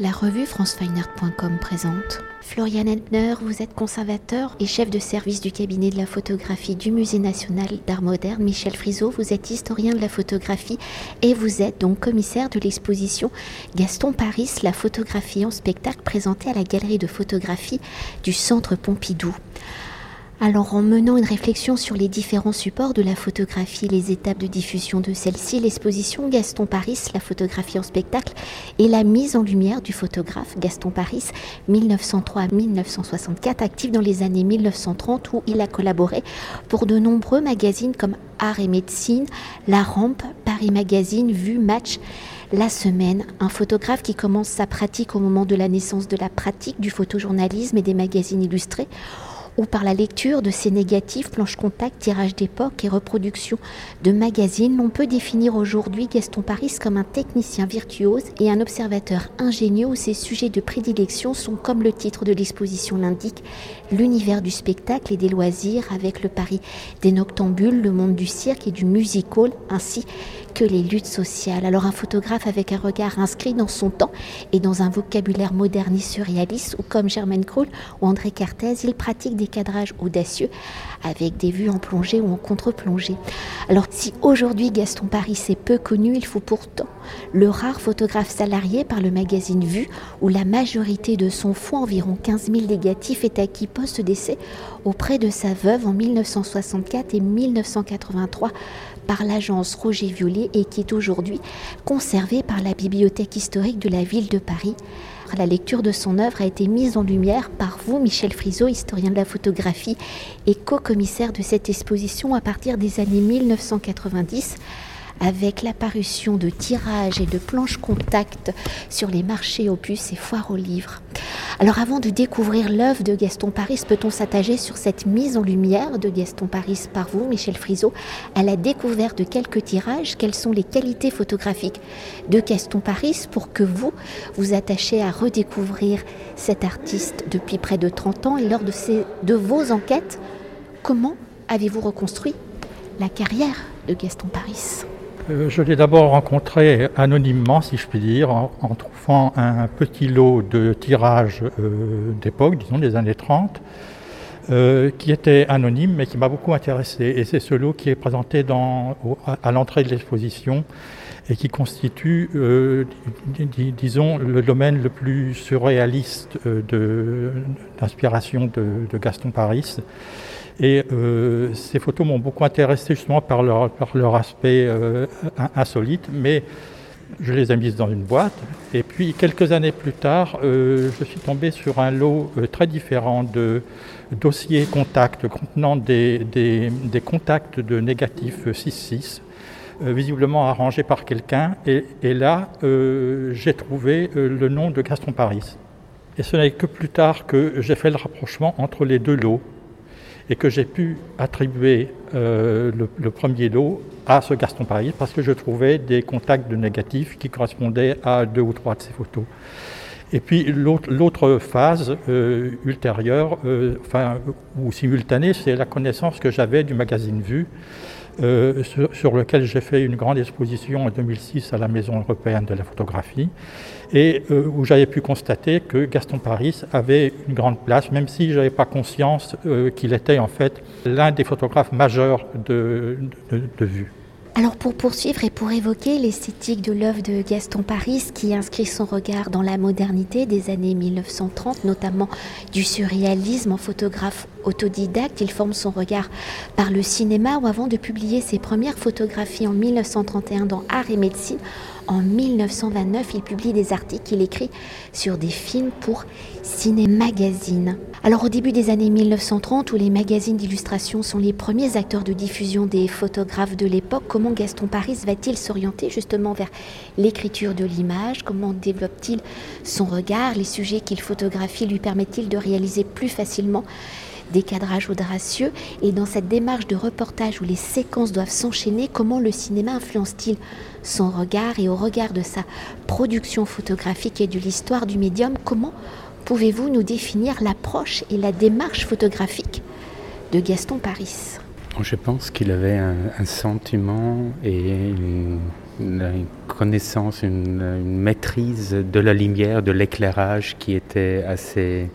La revue francefineart.com présente. Florian Entner, vous êtes conservateur et chef de service du cabinet de la photographie du Musée national d'art moderne. Michel Friseau, vous êtes historien de la photographie et vous êtes donc commissaire de l'exposition Gaston Paris, la photographie en spectacle présentée à la galerie de photographie du Centre Pompidou. Alors en menant une réflexion sur les différents supports de la photographie les étapes de diffusion de celle-ci, l'exposition Gaston Paris, la photographie en spectacle et la mise en lumière du photographe Gaston Paris 1903-1964, actif dans les années 1930 où il a collaboré pour de nombreux magazines comme Art et Médecine, La Rampe, Paris Magazine, Vue, Match. La Semaine, un photographe qui commence sa pratique au moment de la naissance de la pratique du photojournalisme et des magazines illustrés ou par la lecture de ces négatifs, planches contact, tirages d'époque et reproductions de magazines, on peut définir aujourd'hui Gaston Paris comme un technicien virtuose et un observateur ingénieux où ses sujets de prédilection sont, comme le titre de l'exposition l'indique, l'univers du spectacle et des loisirs avec le Paris des noctambules, le monde du cirque et du music hall, ainsi que les luttes sociales. Alors un photographe avec un regard inscrit dans son temps et dans un vocabulaire moderniste surréaliste, ou comme Germaine Kroll ou André Cartez, il pratique des cadrages audacieux avec des vues en plongée ou en contre-plongée. Alors si aujourd'hui Gaston Paris est peu connu, il faut pourtant le rare photographe salarié par le magazine Vue, où la majorité de son fonds, environ 15 000 négatifs, est acquis post-décès auprès de sa veuve en 1964 et 1983 par l'agence Roger Violet et qui est aujourd'hui conservé par la Bibliothèque historique de la ville de Paris. La lecture de son œuvre a été mise en lumière par vous, Michel Friseau, historien de la photographie et co-commissaire de cette exposition à partir des années 1990 avec l'apparition de tirages et de planches contact sur les marchés opus et foires aux livres. Alors avant de découvrir l'œuvre de Gaston Paris, peut-on s'attacher sur cette mise en lumière de Gaston Paris par vous, Michel Friseau, à la découverte de quelques tirages? Quelles sont les qualités photographiques de Gaston Paris pour que vous vous attachiez à redécouvrir cet artiste depuis près de 30 ans? Et lors de, de vos enquêtes, comment avez-vous reconstruit la carrière de Gaston Paris? Je l'ai d'abord rencontré anonymement, si je puis dire, en, trouvant un petit lot de tirages euh, d'époque, disons des années 30, euh, qui était anonyme mais qui m'a beaucoup intéressé. Et c'est ce lot qui est présenté dans, à l'entrée de l'exposition et qui constitue, disons, le domaine le plus surréaliste d'inspiration de, de, Gaston Paris. Et euh, ces photos m'ont beaucoup intéressé justement par leur, par leur aspect euh, insolite, mais je les ai mises dans une boîte. Et puis quelques années plus tard, euh, je suis tombé sur un lot très différent de dossiers contacts contenant des, des, contacts de négatifs 6-6 visiblement arrangés par quelqu'un. Et, et, là, j'ai trouvé le nom de Gaston Paris. Et ce n'est que plus tard que j'ai fait le rapprochement entre les deux lots et que j'ai pu attribuer euh, le, premier lot à ce Gaston Paris parce que je trouvais des contacts de négatifs qui correspondaient à deux ou trois de ces photos. Et puis l'autre phase euh, ultérieure, euh, enfin, ou simultanée, c'est la connaissance que j'avais du magazine Vue, euh, sur, lequel j'ai fait une grande exposition en 2006 à la Maison européenne de la photographie, et euh, où j'avais pu constater que Gaston Paris avait une grande place, même si je n'avais pas conscience euh, qu'il était en fait l'un des photographes majeurs de, de, de vue. Alors pour poursuivre et pour évoquer l'esthétique de l'œuvre de Gaston Paris qui inscrit son regard dans la modernité des années 1930, notamment du surréalisme en photographe autodidacte, il forme son regard par le cinéma où avant de publier ses premières photographies en 1931 dans Art et Médecine, en 1929, il publie des articles qu'il écrit sur des films pour Ciné Magazine. Alors au début des années 1930, où les magazines d'illustration sont les premiers acteurs de diffusion des photographes de l'époque, comment Gaston Paris va-t-il s'orienter justement vers l'écriture de l'image? Comment développe-t-il son regard? Les sujets qu'il photographie lui permettent-ils de réaliser plus facilement des cadrages audacieux. Et dans cette démarche de reportage où les séquences doivent s'enchaîner, comment le cinéma influence-t-il son regard et au regard de sa production photographique et de l'histoire du médium, comment pouvez-vous nous définir l'approche et la démarche photographique de Gaston Paris? Je pense qu'il avait un, sentiment et une connaissance, une, maîtrise de la lumière, de l'éclairage qui était assez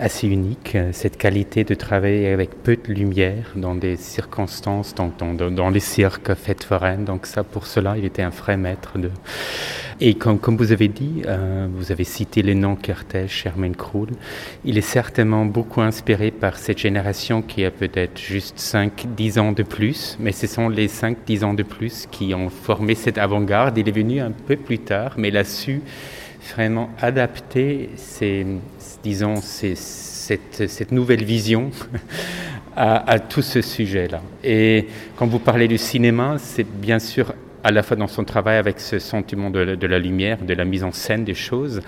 assez unique, cette qualité de travailler avec peu de lumière dans des circonstances, dans, dans, les cirques, fêtes foraines. Donc ça, pour cela, il était un vrai maître. De... Et comme, comme vous avez dit, euh, vous avez cité les noms Kertész, Sherman Krull. Il est certainement beaucoup inspiré par cette génération qui a peut-être juste 5-10 ans de plus, mais ce sont les 5-10 ans de plus qui ont formé cette avant-garde. Il est venu un peu plus tard, mais il a su vraiment adapter ces, disons, cette, cette, nouvelle vision à, tout ce sujet-là. Et quand vous parlez du cinéma, c'est bien sûr à la fois dans son travail avec ce sentiment de, la lumière, de la mise en scène des choses,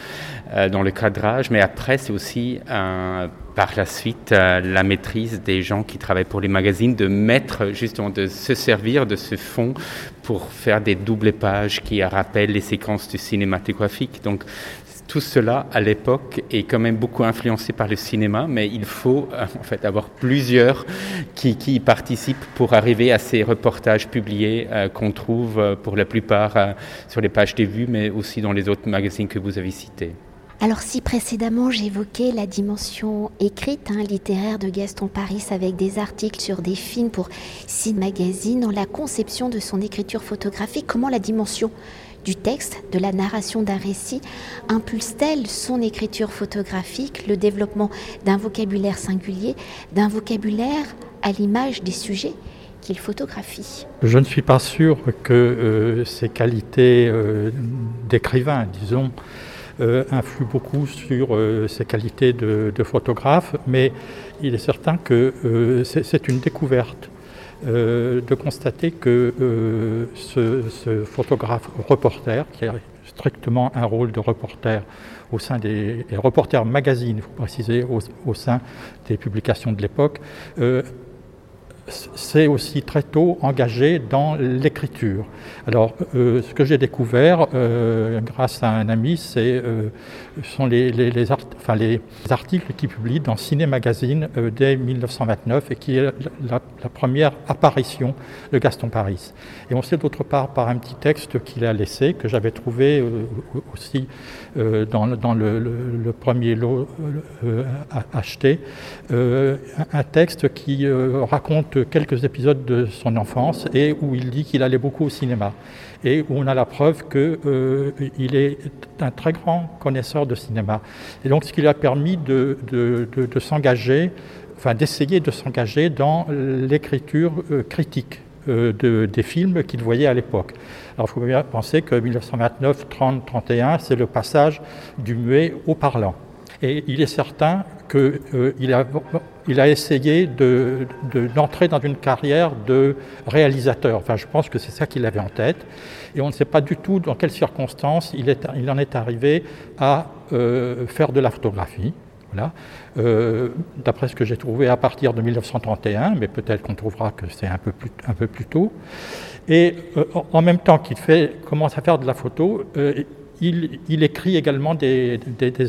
euh, dans le cadrage, mais après c'est aussi euh, par la suite euh, la maîtrise des gens qui travaillent pour les magazines, de mettre justement, de se servir de ce fond pour faire des doubles pages qui rappellent les séquences du cinématographique. Donc tout cela, à l'époque, est quand même beaucoup influencé par le cinéma, mais il faut euh, en fait avoir plusieurs qui, y participent pour arriver à ces reportages publiés euh, qu'on trouve euh, pour la plupart sur les pages des vues, mais aussi dans les autres magazines que vous avez cités. Alors si précédemment j'évoquais la dimension écrite, hein, littéraire de Gaston Paris avec des articles sur des films pour Cine Magazine, dans la conception de son écriture photographique, comment la dimension du texte, de la narration d'un récit, impulse-t-elle son écriture photographique, le développement d'un vocabulaire singulier, d'un vocabulaire à l'image des sujets qu'il photographie? Je ne suis pas sûr que euh, ces qualités euh, d'écrivain, disons, euh, influent beaucoup sur ses qualités de, photographe, mais il est certain que c'est une découverte euh, de constater que euh, ce, photographe reporter, qui a strictement un rôle de reporter au sein des reporters magazines, il faut préciser, au, sein des publications de l'époque, euh, s'est aussi très tôt engagé dans l'écriture. Alors, euh, ce que j'ai découvert euh, grâce à un ami, c'est euh, sont les, les, articles qu'il publie dans Ciné Magazine dès 1929 et qui est la, première apparition de Gaston Paris. Et on sait d'autre part par un petit texte qu'il a laissé, que j'avais trouvé aussi dans, le, premier lot acheté, un texte qui raconte quelques épisodes de son enfance et où il dit qu'il allait beaucoup au cinéma et où on a la preuve qu'il euh, est un très grand connaisseur de cinéma. Et donc ce qui lui a permis de, s'engager, enfin d'essayer de s'engager dans l'écriture euh, critique euh, des films qu'il voyait à l'époque. Alors il faut bien penser que 1929, 30, 31, c'est le passage du muet au parlant. Et il est certain qu'il euh, a, essayé d'entrer de, dans une carrière de réalisateur. Enfin, je pense que c'est ça qu'il avait en tête. Et on ne sait pas du tout dans quelles circonstances il, en est arrivé à euh, faire de la photographie. Voilà. Euh, d'après ce que j'ai trouvé à partir de 1931, mais peut-être qu'on trouvera que c'est un peu plus tôt. Et en même temps qu'il commence à faire de la photo, il, écrit également des,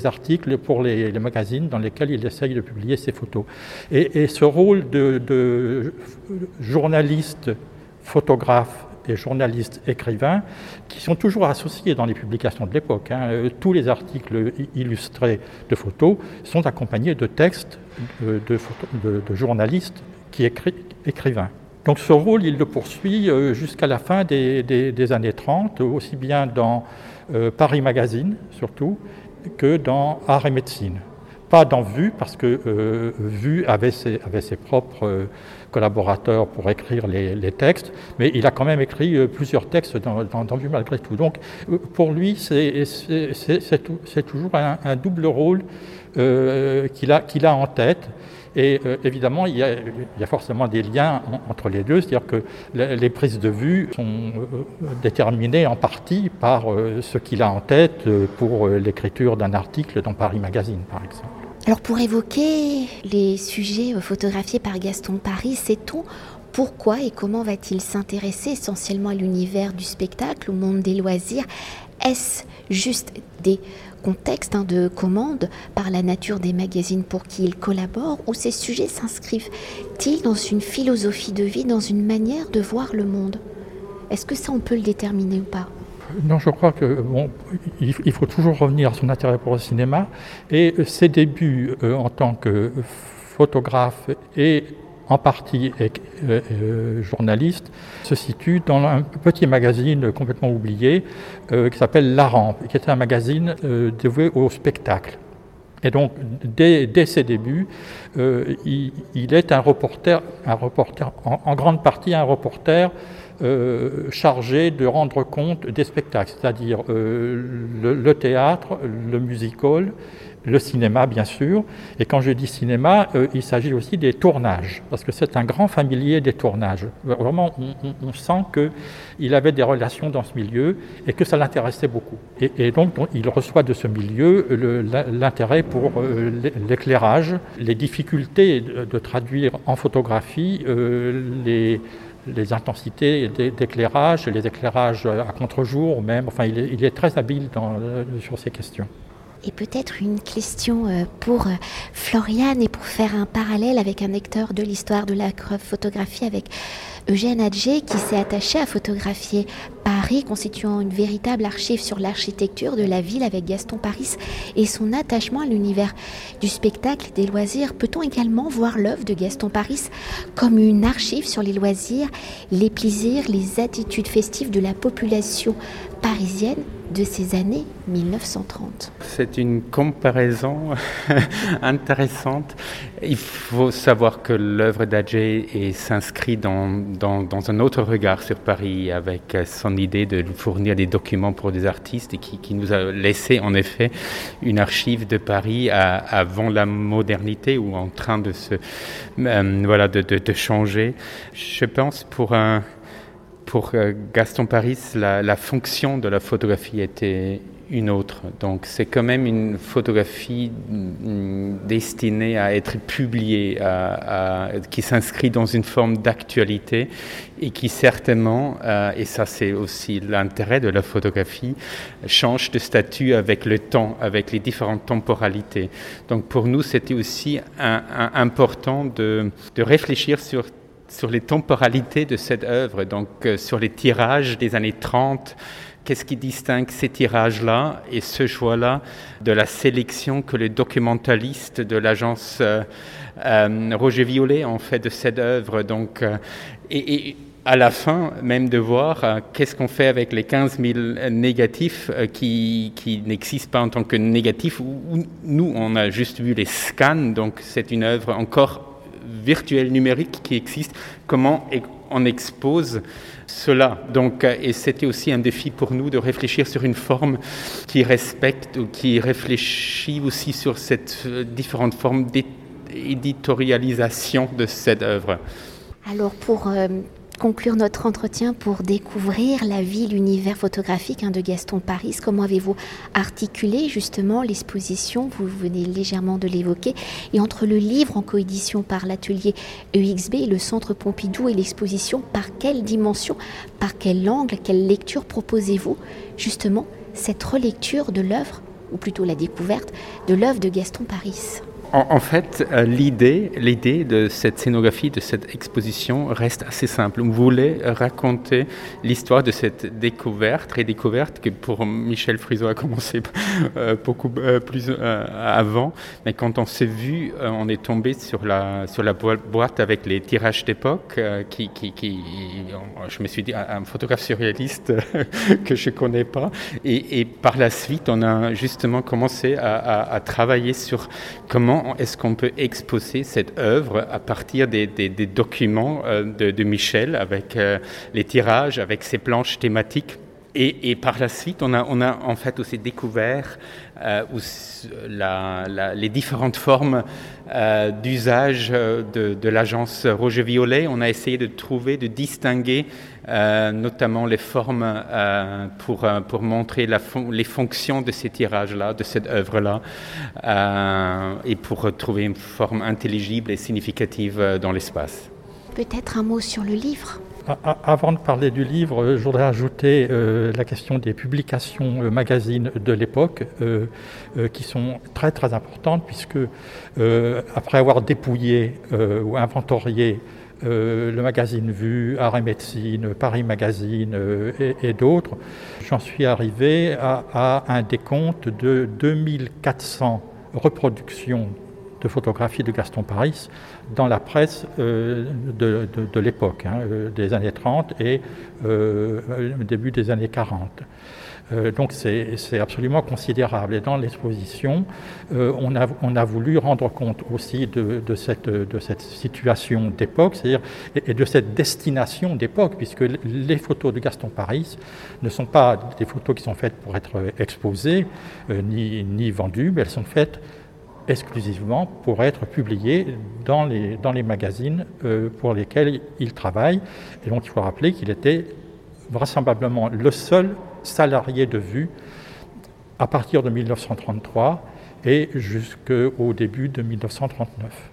articles pour les, magazines dans lesquels il essaye de publier ses photos. Et, ce rôle de, journaliste, photographe et journaliste écrivain, qui sont toujours associés dans les publications de l'époque. Hein. Tous les articles illustrés de photos sont accompagnés de textes de, journalistes qui écrivains. Donc ce rôle, il le poursuit euh, jusqu'à la fin des, années 30, aussi bien dans euh, Paris Magazine surtout, que dans Art et Médecine. Pas dans Vue, parce que euh, Vue avait ses, propres euh, collaborateurs pour écrire les, textes, mais il a quand même écrit plusieurs textes dans, Vue malgré tout. Donc pour lui, c'est toujours un, double rôle qu'il a en tête. Et euh, évidemment, il y, a, forcément des liens entre les deux, c'est-à-dire que les prises de vue sont euh, déterminées en partie par euh, ce qu'il a en tête pour l'écriture d'un article dans Paris Magazine, par exemple. Alors pour évoquer les sujets photographiés par Gaston Paris, sait-on pourquoi et comment va-t-il s'intéresser essentiellement à l'univers du spectacle, au monde des loisirs Est-ce juste des contexte hein, de commande par la nature des magazines pour qui il collabore ou ces sujets s'inscrivent-ils dans une philosophie de vie, dans une manière de voir le monde? Est-ce que ça, on peut le déterminer ou pas? Non, je crois que faut toujours revenir à son intérêt pour le cinéma. Et ses débuts en tant que photographe et en partie euh, euh, journaliste, se situe dans un petit magazine complètement oublié euh, qui s'appelle La Rampe, qui était un magazine dévoué au spectacle. Et donc, dès, ses débuts, il, est un reporter, un reporter en, grande partie un reporter chargé de rendre compte des spectacles, c'est-à-dire le, le, théâtre, le musical le cinéma bien sûr, et quand je dis cinéma, euh, il s'agit aussi des tournages, parce que c'est un grand familier des tournages. Vraiment, on, sent qu'il avait des relations dans ce milieu et que ça l'intéressait beaucoup. Et, donc, il reçoit de ce milieu l'intérêt pour euh, l'éclairage, les difficultés de, traduire en photographie euh, les intensités d'éclairage, les éclairages à contre-jour même. Enfin, il est, très habile sur ces questions. Et peut-être une question euh, pour euh, Floriane et pour faire un parallèle avec un acteur de l'histoire de la photographie avec Eugène Adjé qui s'est attaché à photographier Paris, constituant une véritable archive sur l'architecture de la ville avec Gaston Paris et son attachement à l'univers du spectacle des loisirs. Peut-on également voir l'œuvre de Gaston Paris comme une archive sur les loisirs, les plaisirs, les attitudes festives de la population parisienne? De ces années 1930. C'est une comparaison intéressante. Il faut savoir que l'œuvre d'Adjé s'inscrit dans, dans, dans, un autre regard sur Paris avec son idée de fournir des documents pour des artistes et qui, nous a laissé en effet une archive de Paris avant la modernité ou en train de se euh, voilà de changer. Je pense pour un pour euh, Gaston Paris, la, fonction de la photographie était une autre. Donc c'est quand même une photographie mm, destinée à être publiée, qui s'inscrit dans une forme d'actualité et qui certainement, euh, et ça c'est aussi l'intérêt de la photographie, change de statut avec le temps, avec les différentes temporalités. Donc pour nous c'était aussi important de, de réfléchir sur sur les temporalités de cette œuvre, donc euh, sur les tirages des années 30, qu'est-ce qui distingue ces tirages-là et ce choix-là de la sélection que les documentalistes de l'agence euh, euh, Roger Violet ont fait de cette œuvre. Donc, et, à la fin, même de voir qu'est-ce qu'on fait avec les 15 000 négatifs qui, n'existent pas en tant que négatifs. Où, nous, on a juste vu les scans, donc c'est une œuvre encore virtuel numérique qui existe, comment on expose cela. Donc, euh, et c'était aussi un défi pour nous de réfléchir sur une forme qui respecte ou qui réfléchit aussi sur cette euh, différente forme d'éditorialisation de cette œuvre. Alors pour euh, conclure notre entretien pour découvrir la vie, l'univers photographique hein, de Gaston Paris. Comment avez-vous articulé justement l'exposition? Vous venez légèrement de l'évoquer. Et entre le livre en coédition par l'atelier EXB et le Centre Pompidou et l'exposition, par quelle dimension, par quel angle, quelle lecture proposez-vous justement cette relecture de l'œuvre, ou plutôt la découverte de l'œuvre de Gaston Paris? En, fait, euh, l'idée, l'idée de cette scénographie, de cette exposition reste assez simple. On voulait raconter l'histoire de cette découverte, découverte que pour Michel Friso a commencé euh, beaucoup euh, plus avant. Mais quand on s'est vu, on est tombé sur la, sur la boîte avec les tirages d'époque, qui, qui, qui, je me suis dit, un photographe surréaliste que je connais pas. Et, par la suite, on a justement commencé à travailler sur comment est-ce qu'on peut exposer cette œuvre à partir des, documents euh, de, Michel, avec euh, les tirages, avec ses planches thématiques? Et, par la suite, on a, en fait aussi découvert euh, les différentes formes d'usage de, de l'agence Roger Violet. On a essayé de trouver, de distinguer euh, notamment les formes euh, pour, euh, pour montrer les fonctions de ces tirages-là, de cette œuvre-là, et pour trouver une forme intelligible et significative dans l'espace. Peut-être un mot sur le livre? Avant de parler du livre, je voudrais ajouter la question des publications magazines de l'époque, qui sont très très importantes, puisque après avoir dépouillé ou inventorié le magazine Vue, Art et Médecine, Paris Magazine et, d'autres, j'en suis arrivé à, à un décompte de 2400 reproductions de photographies de Gaston Paris dans la presse euh, de, l'époque, hein, euh, des années 30 et euh, début des années 40. donc c'est absolument considérable. Et dans l'exposition, on, a, on, a, voulu rendre compte aussi de, cette, de cette, situation d'époque, c'est-à-dire et, de cette destination d'époque, puisque les photos de Gaston Paris ne sont pas des photos qui sont faites pour être exposées ni, ni vendues, mais elles sont faites exclusivement pour être publié dans les, dans les magazines euh, pour lesquels il travaille. Et donc il faut rappeler qu'il était vraisemblablement le seul salarié de vue à partir de 1933 et jusqu'au début de 1939.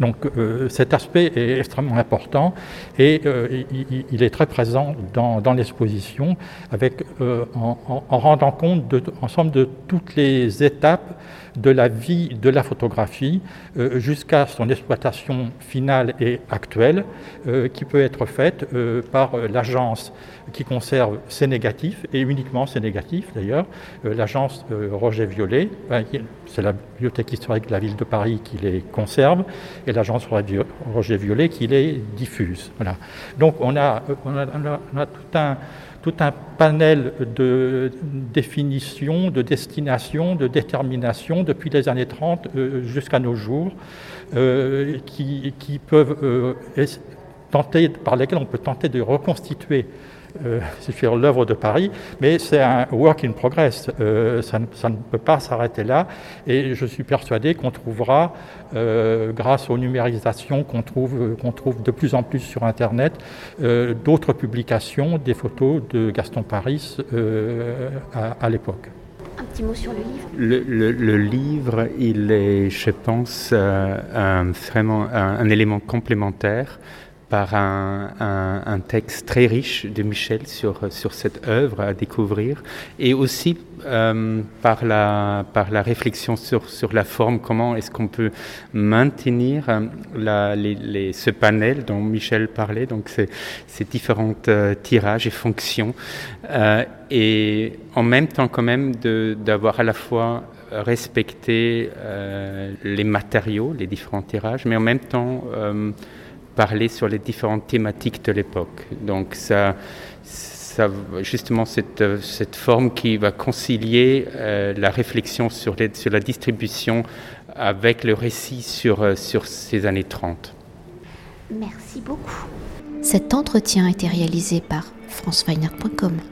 Donc euh, cet aspect est extrêmement important et euh, il, est très présent dans, dans l'exposition avec, en, en, rendant compte de, ensemble de toutes les étapes de la vie de la photographie euh, jusqu'à son exploitation finale et actuelle, euh, qui peut être faite euh, par l'agence qui conserve ces négatifs, et uniquement ces négatifs d'ailleurs, l'agence Roger Violet, c'est la bibliothèque historique de la ville de Paris qui les conserve, et l'agence Roger Violet qui les diffuse. Voilà. Donc on a, on a tout un tout un panel de définitions, de destinations, de déterminations depuis les années 30 euh, jusqu'à nos jours, euh, qui, peuvent euh, par lesquelles on peut tenter de reconstituer euh, c'est faire l'œuvre de Paris, mais c'est un work in progress. Euh, ça, ne peut pas s'arrêter là. Et je suis persuadé qu'on trouvera, euh, grâce aux numérisations qu'on trouve, qu'on trouve de plus en plus sur Internet, d'autres publications des photos de Gaston Paris à, l'époque. Un petit mot sur le livre. Le, livre, il est, je pense, vraiment un, élément complémentaire par un, texte très riche de Michel sur, sur cette œuvre à découvrir et aussi euh, par, la, par la réflexion sur, sur la forme, comment est-ce qu'on peut maintenir euh, les, ce panel dont Michel parlait, donc ces, ces différents euh, tirages et fonctions, et en même temps quand même d'avoir à la fois respecté les matériaux, les différents tirages, mais en même temps parler sur les différentes thématiques de l'époque. Donc ça, ça justement cette, cette, forme qui va concilier euh, la réflexion sur, les, sur, la distribution avec le récit sur, euh, sur ces années 30. Merci beaucoup. Cet entretien a été réalisé par franceweiner.com.